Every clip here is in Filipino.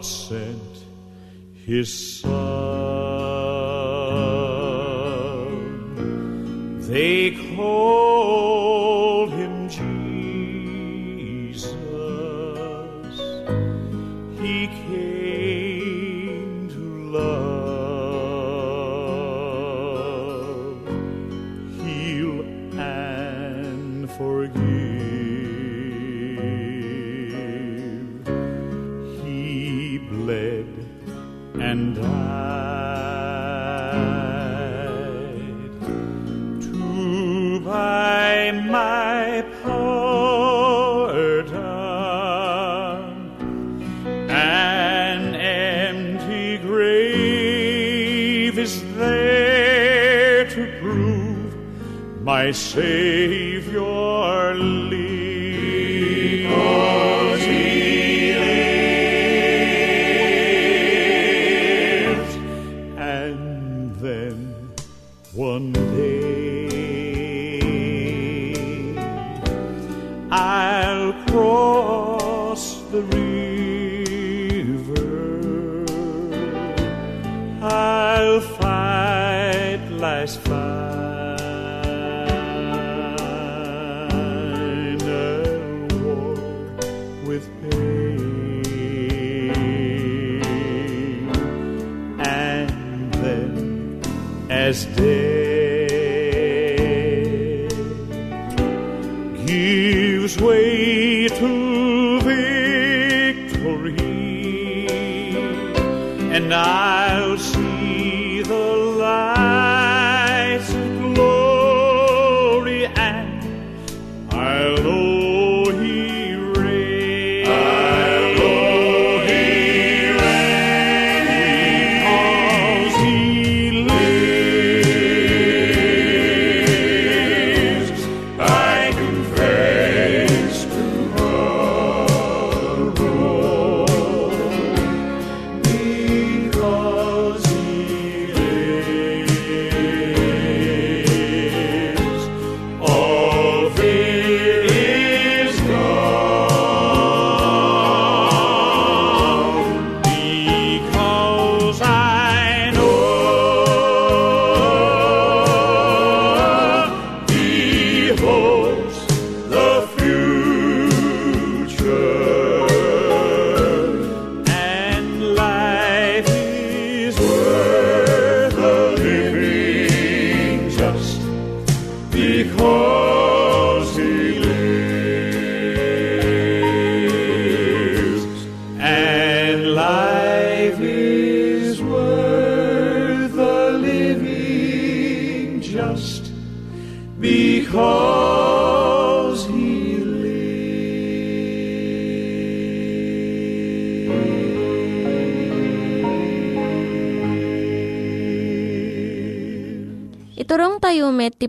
God sent his son. They called my Savior lives. And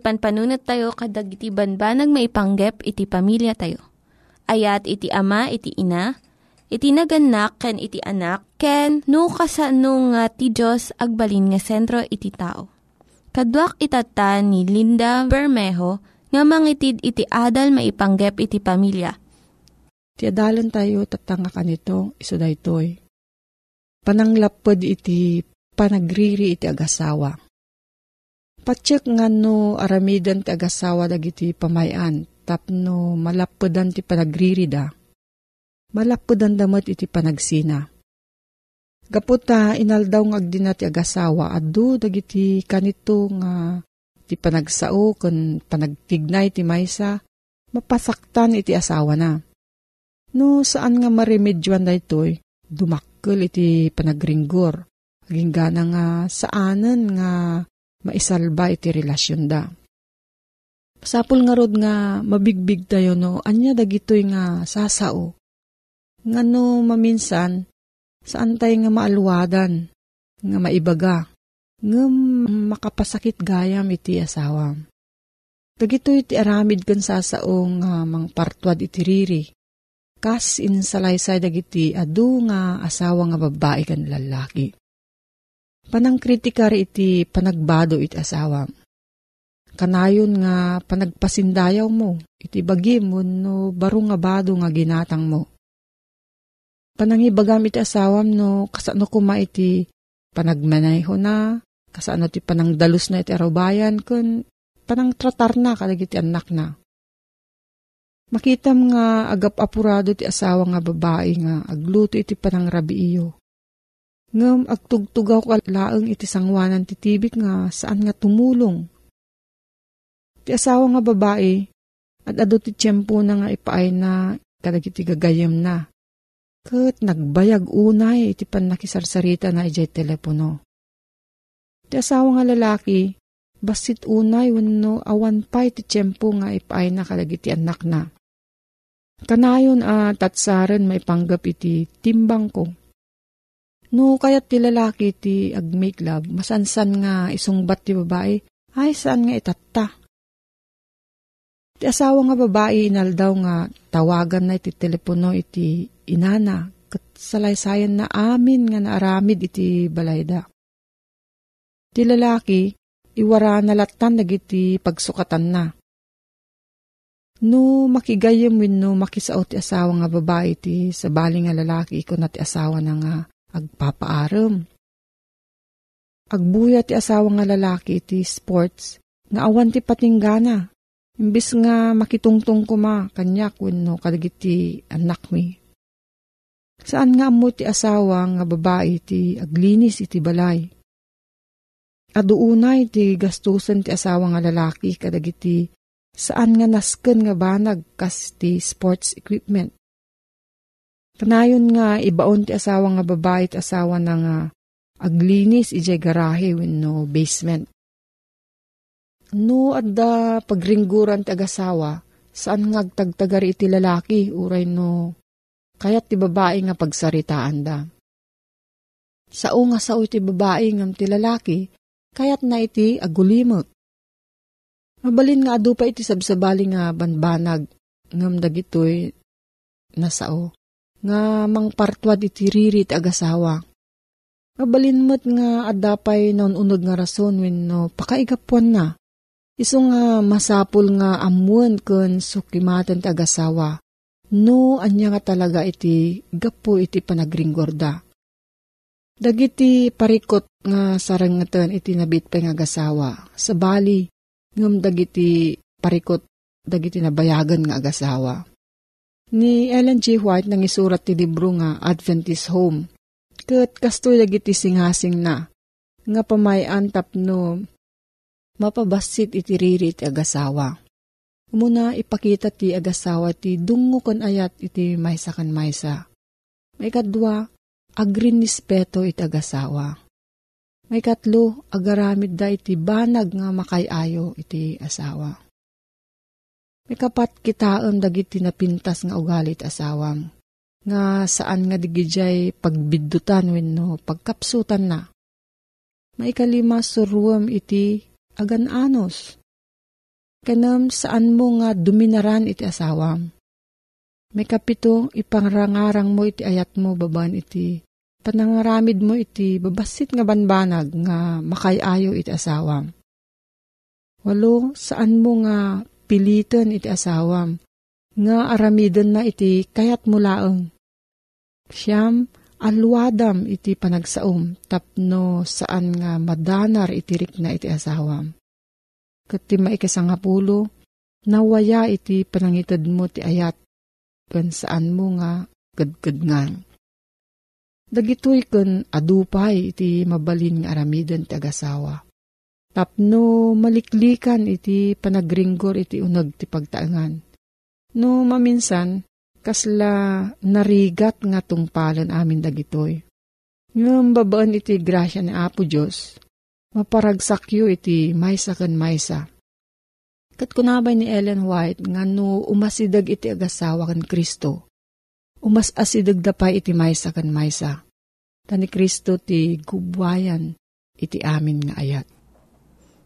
tayo met, ti panpanunat tayo kadag iti banbanag maipanggep iti pamilya tayo. Ayat iti ama, iti ina, iti naganak, ken iti anak, ken no, kasano nga ti Diyos agbalin nga sentro iti tao. Kaduak itata ni Linda Bermejo nga mangitid iti adal maipanggep iti pamilya. Ti adalan tayo tatanga kanito, iso daytoy. Pananglapod iti panagriri iti agasawa. Patsyak nga no aramidan ti agasawa dagiti pamayan, tapno malapodan ti panagriri da. Malapodan damat iti panagsina. Gaputa inaldaw nga agdina ti agasawa, adu dagiti kanito nga ti panagsao kun panagtignay ti maysa, mapasaktan iti asawa na. No saan nga maremedyoan da ito'y, dumakkel iti panagringgor. Aging gana nga saanan nga maisalba iti relasyon da. Sapul nga rod nga mabigbig tayo no, anya dagitoy nga sasao. Nga no maminsan, saan tayo nga maalwadan, nga maibaga, nga makapasakit gayam iti asawa. Dagitoy iti aramid kan sasao nga mang partwad iti riri. Kas insalaysay dagiti adu nga asawa nga babae kan lalaki. Panang kritikar iti panagbado iti asawa. Kanayon nga panagpasindayaw mo, iti bagi mo no baro nga bado nga ginatang mo. Panangibagam iti asawam no kasano kuma iti panagmanayho na, kasano ti panangdalus na iti arubayan, kun panang tratar na kadag iti anak na. Makitam nga agap apurado ti asawa nga babae nga agluto iti panangrabi iyo. Ngam agtugtugaw ka laeng iti sangwanan ti tibik nga saan nga tumulong. Ti asawa nga babae, at ado ti tiyempo na nga ipaay na kadag iti gagayam na. Kat nagbayag unay iti panakisarsarita na ijay telepono. Ti asawa nga lalaki, basit unay wano awan pa iti tiyempo nga ipaay na kadag iti anak na. Kanayon a tatsaran may panggap iti timbang ko. No kayat ti lalaki ti ag-make love, masansan nga isungbat ti babae, ay saan nga itatta. Ti asawa nga babae inaldaw nga tawagan na iti telepono iti inana, kat salaysayan na amin nga naaramid iti balayda. Ti lalaki, iwara na latan nagiti pagsukatan na. No makigayam win no makisao ti asawa nga babae ti sa nga lalaki ko na ti asawa na nga agpapaaram. Agbuya ti asawa nga lalaki ti sports nga awan ti patinggana. Imbis nga makitungtong kuma kanyak wenno kadagiti anak mi. Saan nga mo ti asawa nga babae ti aglinis iti balay. Aduunay ti gastusan ti asawa nga lalaki kadagiti saan nga nasken nga banag kas ti sports equipment. Kanayon nga ibaon ti asawa nga babae ti asawa na nga aglinis ijay garahe wenno basement. No adda pagringguran ti agasawa, saan nga agtagtagari iti lalaki uray no kayat ti babae nga pagsaritaan da. Sao nga sao iti babae ngam ti lalaki, kayat na iti agulimot. Mabalin nga adu pa iti sabsabali nga banbanag ngam dagitoy nasao nga mangpartwad iti riri ti agasawa. Mabalin mo't nga adapay non unod nga rason wenno pakaigapuan na. Iso nga masapul nga amuan kun sukimatan ti agasawa. No, anya nga talaga iti gapo iti panagringgorda. Dagiti parikot nga sarangatan iti nabit pa nga agasawa. Sa bali, ngam dagiti parikot dagiti nabayagan nga agasawa. Ni Ellen G. White nang isurat ti libro nga Adventist Home. Kat kastoy dagiti singhasing na. Nga pamayan tapno mapabasit iti riri iti agasawa. Umuna ipakita ti agasawa ti dungo kan ayat iti maysa kan maysa. May kadwa, agrin nispeto iti agasawa. May katlo, agaramid da iti banag nga makayayo iti asawa. May kapat kitaan dagiti napintas nga ugali ti asawam. Nga saan nga digijay pagbidutan wenno pagkapsutan na. Maikalima suruam iti agan anos. Kanam saan mo nga duminaran iti asawam. May kapito ipangrangarang mo iti ayat mo baban iti panangaramid mo iti babasit nga banbanag nga makayayo iti asawam. Walo, saan mo nga pilitan iti asawam nga aramiden na iti kayat mulaeng. Siyam, alwadam iti panagsaom tapno saan nga madanar itirik na iti asawam. Kat ti maikasangapulo, nawaya iti panangitad mo ti ayat kan saan mo nga gadgadngan. Dagitoy kan adupay iti mabalin nga aramiden ti agasawa. Tapno maliklikan iti panagringgor iti unag ti pagtaangan. No maminsan, kasla narigat nga tungpalan amin dagitoy. Ngam babaan iti grasya ni Apo Diyos, maparagsakyo iti maysa kan maysa. Kat kunabay ni Ellen White nga no umasidag iti agasawa kan Kristo, umas asidag dapay iti maysa kan maysa. Tani Kristo ti gubwayan iti amin nga ayat.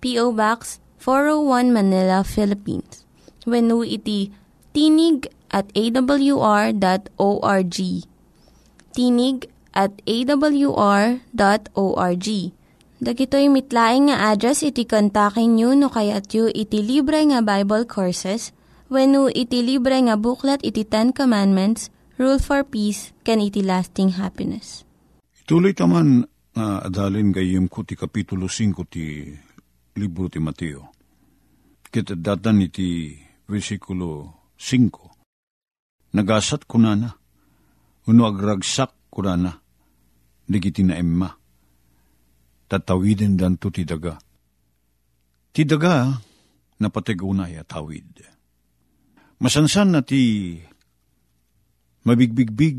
P.O. Box 401 Manila, Philippines. When iti tinig at awr.org. Tinig at awr.org. Dagitoy mitlaing nga address iti kontakin nyo no kayat yu iti libre nga Bible Courses when iti libre nga buklat iti Ten Commandments, Rule for Peace, can iti lasting happiness. Ituloy taman nga adalin gayem ko ti kapitulo 5 ti libro ti Mateo. Kita datan iti versikulo 5. Nagasat ko na na, uno agragsak ko na na, digiti na emma. Tatawidin dan to ti daga. Ti daga, napatigunay at tawid. Masansan na ti mabigbigbig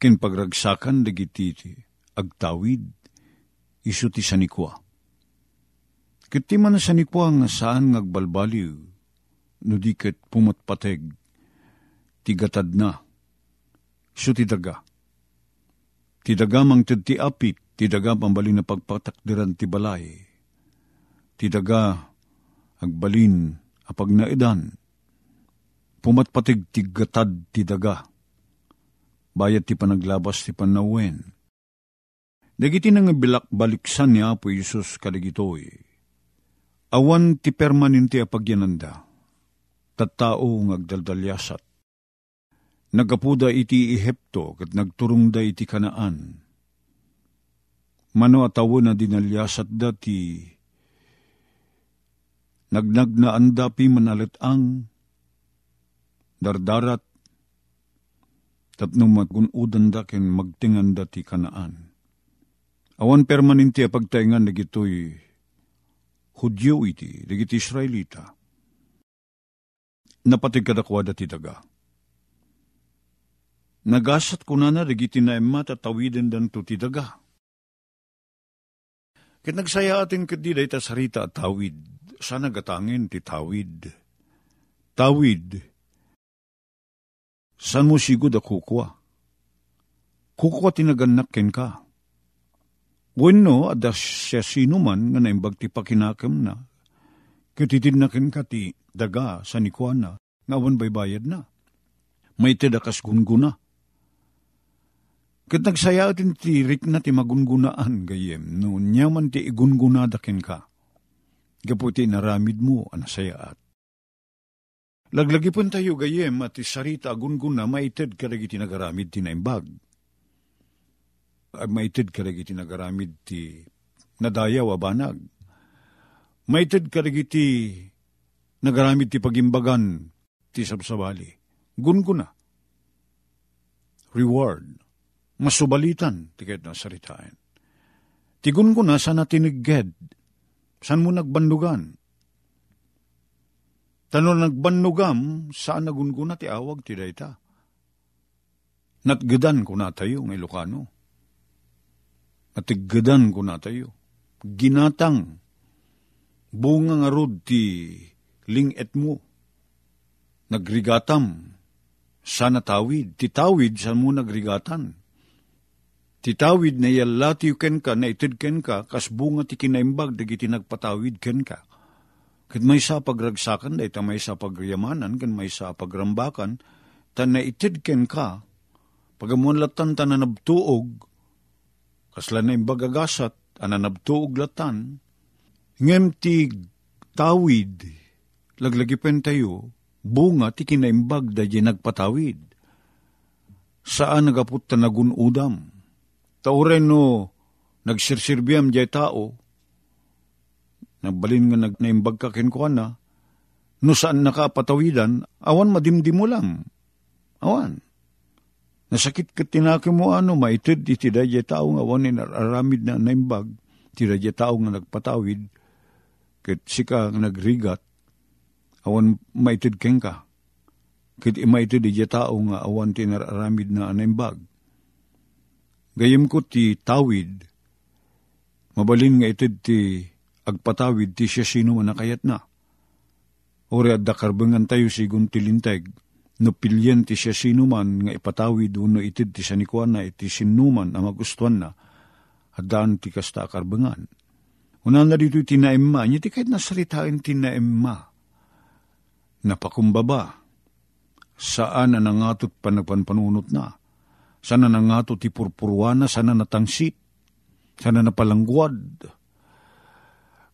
ken pagragsakan dagiti ti agtawid isu ti sanikwa. Kiti man sanikwa nga saan ngagbalbaliw no di ket pumatpateg ti gatad na isu ti daga. Ti daga mang ti apit ti daga pambalin na pagpatakdiran ti balay. Ti daga agbalin apag naidan pumatpatig ti gatad ti daga bayat ti panaglabas ti panawen. Dagiti nang bilak baliksan ni Apo Isus kadigitoy. Awan ti permanente a pagyananda. Tattao ngagdaldalyasat. Nagapuda iti Ehipto kat nagturungda iti kanaan. Mano atawo na dinalyasat dati nagnag na andapi manalit ang dardarat tapno magunudan da ken magtingan da ti kanaan. Awan permanente a pagtaingan na gito'y Hudyo iti, dagiti Israelita. Napatig kadakwa da ti daga. Nagasat ko na na dagiti na emma tatawiden dan to ti daga. Ket nagsaya atin kadi day ta sarita at tawid. Sana gatangin ti tawid. Tawid. San mo sigod a kukwa? Kukwa tinaganak ken ka. Wenno, adas siya sino man nga naimbag ti pakinakam na. Kititid na ken ka ti daga sa nikwana, nga awan baybayad na. May tidakas gunguna. Kat nagsaya atin ti rik na ti magungunaan gayem, no nyaman ti igunguna daken ka. Gaputi naramid mo anasayaat. Laglagi pun tayo gayem at ti sarita agunguna maited kadagiti nagaramid ti Maited kadagiti nagaramid ti nadayaw a banag. Maited kadagiti nagaramid ti pagimbagan ti sabsabali. Gun na. Reward. Masubalitan, ti kahit na saritain. Tigun ko na sa natinigged. San mo nagbandugan? Tano nagbandugam, saan nagunguna ti awag ti dayta? Natgadan ko na tayo ng Ilocano. Natiggadan ko na tayo. Ginatang. Bunga nga rod ti linget mo. Nagrigatam. Sa natawid. Titawid sa mo nagrigatan. Titawid na yalati ken ka, na itid ken ka, kas bunga ti kinaimbag, dagiti nagpatawid ken ka. Kat may sa pagragsakan, day ta may sa pagyamanan, kan may sa pagrambakan, tan na itid ken ka, pagamuan ta na nabtuog, kasla na imbagagasat, ana nabtuog latan, ngem ti tawid, laglagipen tayo, bunga ti kinaimbag da nagpatawid. Saan nagaput ta nagunudam? Tauren no, nagsirsirbiam jay tao, nagbalin nga nag naimbag ka kinkuan na, no saan nakapatawidan, awan madimdim mo lang. Awan. Nasakit ka tinaki mo ano, maitid iti jay tao nga awan ni nararamid na naimbag, ti jay tao nga nagpatawid, ket sika nga nagrigat, awan maitid ken ka. Kit imaitid di tao nga awan ti nararamid na naimbag. Gayem ko ti tawid, mabalin nga itid ti agpatawid ti siya sino man nakayat na. Ore at dakarbangan tayo sigun ti linteg, no pilyen ti siya sino man nga ipatawid uno itid ti sanikuan na iti sinuman na magustuhan na, at daan ti kasta akarbangan. Una na dito ti naemma, niya ti kahit nasaritain ti naemma. Napakumbaba, saan na nangatot pa nagpanpanunot na sana nangato ti purpurwana, sana natangsit, sana napalangguad.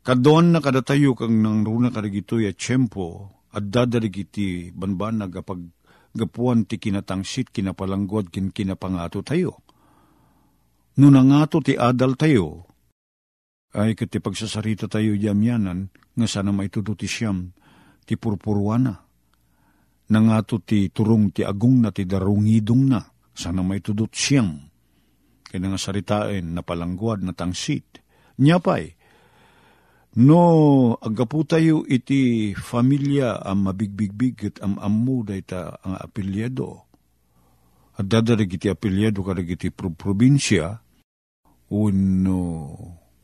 Kadon na kadatayo kang nang runa kadagito ya tiyempo, at dadarigiti banban na kapag gapuan ti kinatangsit, kinapalangguad, kin kinapangato tayo. No nangato ti adal tayo, ay kati pagsasarita tayo jamyanan, nga sana maitudo ti siyam, ti purpurwana. Nangato ti turong ti agung na ti darungidong na sana may tudot siyang, kaya nga saritain na palangguad na tangsit. Nyapay, no agapu tayo iti familia ang mabigbigbig at am ammo ta ang apelyado. At dadarig iti apelyado kadag iti probinsya, uno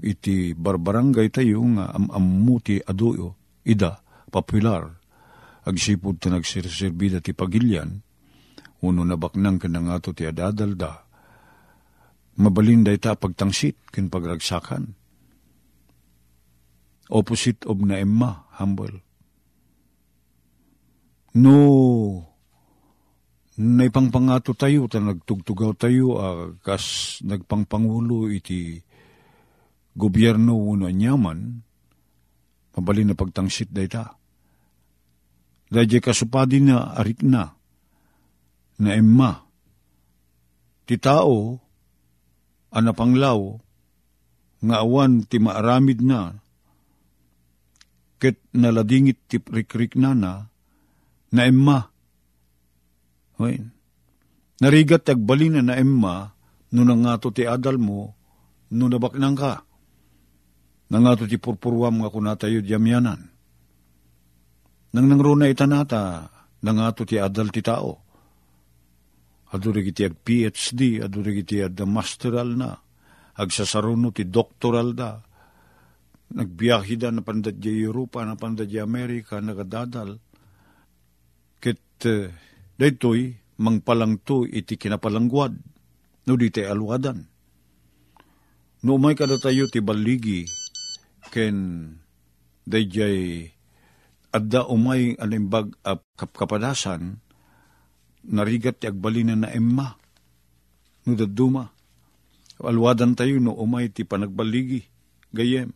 iti barbarangay tayo nga am ammo ti adoyo, ida, popular, agsipod ta nagsirsirbida ti pagilyan, uno na baknang kanangato ti adadalda, mabalin day ta pagtangsit kin pagragsakan. Opposite of na emma, humble. No, naipangpangato tayo, ta nagtugtugaw tayo, uh, kas nagpangpangulo iti gobyerno uno anyaman, mabalin na pagtangsit day ta. Dahil kasupadi na arik na, na emma. Ti tao, anapanglaw, nga awan ti maaramid na, ket naladingit ti rikrik na na, na emma. Hoy, narigat agbalina na emma, no nangato ti adal mo, no nabaknang ka. Nangato ti purpurwam nga kunatayo diamyanan. Nang nangruna itanata, nangato ti adal ti tao Adurig iti ag PhD, adurig iti ag masteral na, ag sasaruno ti doktoral da. Nagbiyahi da na pandadya Europa, na pandadya Amerika, nagadadal. Kit uh, daytoy, mangpalang to iti kinapalangguad, no di alwadan. No umay kada tayo ti baligi, ken dayjay adda umay alimbag ap kapkapadasan, narigat ti agbalina na emma. No daduma. Alwadan tayo no umay ti panagbaligi. Gayem.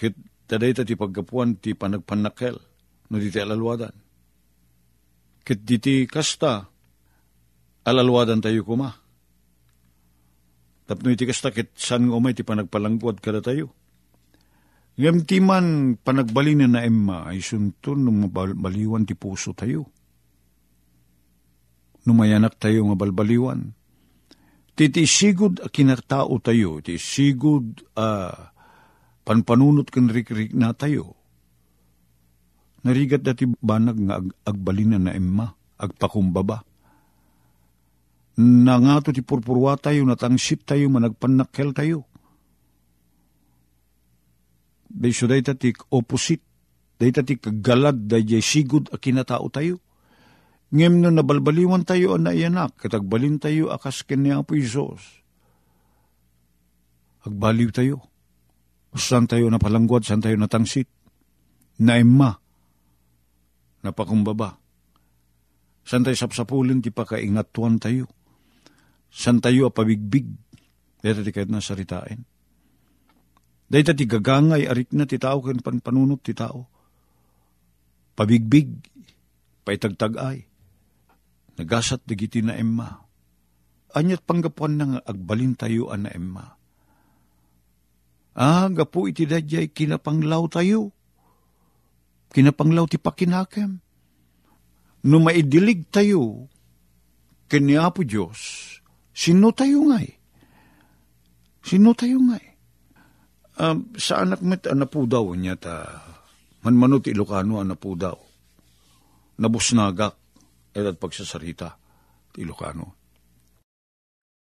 Kit taday ti paggapuan ti panagpanakel. No di ti alalwadan. Kit di ti kasta. Alalwadan tayo kuma. Tapno iti kasta kit san umay ti panagpalangguad kada tayo. Ngam ti man panagbalin na Emma ay suntun nung mabaliwan ti puso tayo. Numayanak tayo nga balbaliwan. Ti sigud a kinatao tayo, ti sigud a panpanunot kan rik-rik na tayo. Narigat dati banag nga ag agbalina na Emma, agpakumbaba. Nangato ti purpurwa tayo, natangsit tayo, managpanakkel tayo Beso day tatik opposite. Day tatik galad day sigud a kinatao tayo. Ngem no nabalbaliwan tayo ang naiyanak, katagbalin tayo akas kanya po Isos. Agbaliw tayo. Saan tayo napalangguad, saan tayo natangsit. Naimma. Napakumbaba. Saan tayo sapsapulin, ti pakaingatuan tayo. Saan tayo apabigbig. Dito ti kahit nasaritain. Dahil ti gagangay, arik na ti tao, kan panpanunot ti tao. Pabigbig, paitagtagay. Nagasat digiti na emma. Anyat panggapuan nga agbalin tayo an na emma. Ah, gapu iti dadyay kinapanglaw tayo. Kinapanglaw ti pakinakem. No maidilig tayo, kanya po Diyos, sino tayo ngay? Sino tayo ngay? Um, sa anak met anapu daw niya ta manmanot Ilocano anapu daw. Nabusnagak edat pagsasarita Ilocano.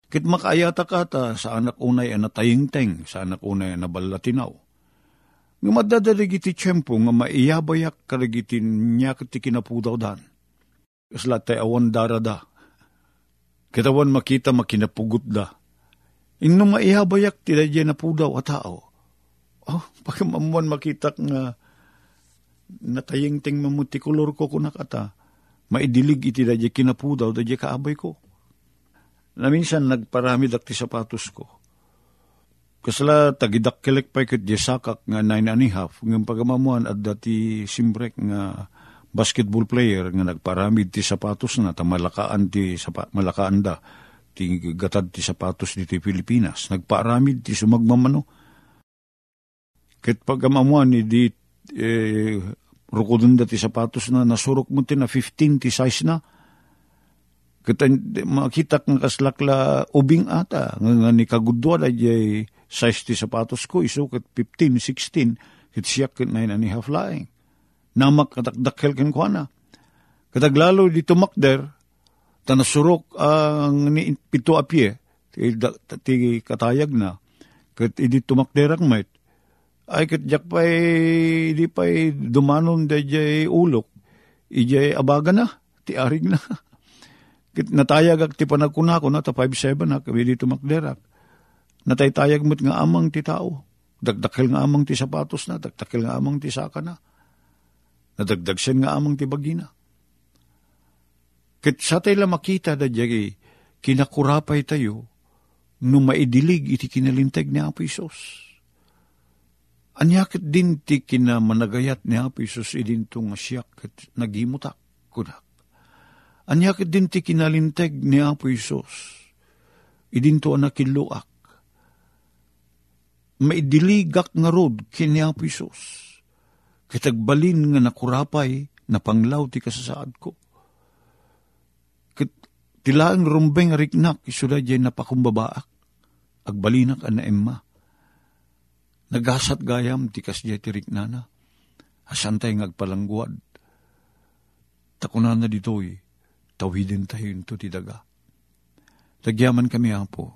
Kit makaayata ka ta sa anak unay na tayingteng, sa anak unay na balatinaw. Nga madadalig iti tiyempo nga maiyabayak karagitin niya kati kinapudaw dan. Kasla tay awan darada. Kitawan makita makinapugot da. Ingno maiyabayak ti dadya na pudaw a tao Oh, pagkamamuan makita nga natayeng ting mamuti kolor ko kunakata. Maidilig iti dadya kinapudaw, dadya kaabay ko. Na minsan nagparami dakti sapatos ko. Kasla tagidak kelek pa ikot sakak nga nine and a half. Ng pagamamuan at dati simbrek nga basketball player nga nagparamid ti sapatos na ta malakaan ti sapa, malakaan da ti gatad ti sapatos dito Pilipinas. Nagparamid ti sumagmamano Ket pagamamuan ni di eh, rukodon dati sapatos na nasurok mo na 15 ti size na. Ket makita nga kaslakla ubing ata. Nga, nga ni kagudwa da jay size ti sapatos ko iso ket 15, 16 ket siya ket 9 and a half laing. Namak katakdakkel ken kuana. Kataglalo di tumakder, tanasurok ang uh, pito apye, ti, katayag na, ket idi tumakderak met, ay katjak pa'y di pa'y dumanon da jay ulok, ijay abaga na, ti arig na. Kit natayag ak ti panagkuna ko na, ta 5-7 na, kami dito makderak. Nataytayag mo't nga amang ti tao. Dagdakil nga amang ti sapatos na, dagdakil nga amang ti saka na. Nadagdag siya nga amang ti bagina. Kit sa tayo makita da jay, kinakurapay tayo, no maidilig iti kinalintag ni Apo Isos Anyakit din ti kina managayat ni Apo Isus idin tong asyak at nagimutak kunak. Anyakit din ti kinalinteg ni Apo Isus idin to anakiluak. Maidiligak nga rod kini Apo Isus. Kitagbalin nga nakurapay na panglaw ti kasasaad ko. Kit rumbeng riknak isuda jay napakumbabaak. Agbalinak ana emma Nagasat gayam ti kasya ti riknana. Asantay ngagpalangguad. Takunan na ditoy, tawidin tayo ito ti daga. Tagyaman kami apo.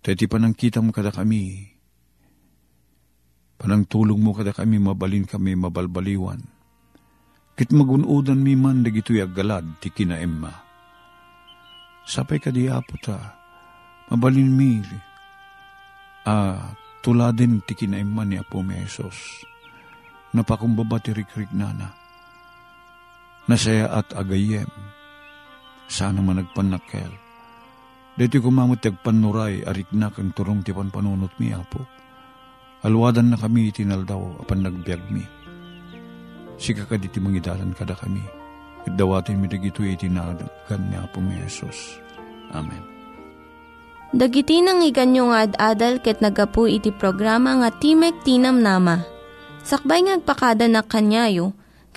Tayo panang kita mo kada kami. Panang tulong mo kada kami, mabalin kami, mabalbaliwan. Kit magunudan mi man dagito'y aggalad ti kina Emma. Sapay ka di apo ta, mabalin mi. Ah, Tuladin ti kinaiman ni Apo Mesos. Napakumbaba ti rikrik nana. Nasaya at agayem. Sana man nagpanakkel. Dito kumamot pannuray arik na kang turong ti panpanunot mi Apo. Alwadan na kami itinaldaw apan nagbiag mi. Sika ka diti mangidalan kada kami. At dawatin mi dagito itinagan ni Apo Mesos. Amen. Dagiti nang iganyo nga ad-adal ket nagapu iti programa nga Timek Tinam Nama. Sakbay ngagpakada na kanyayo,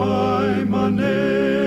my money.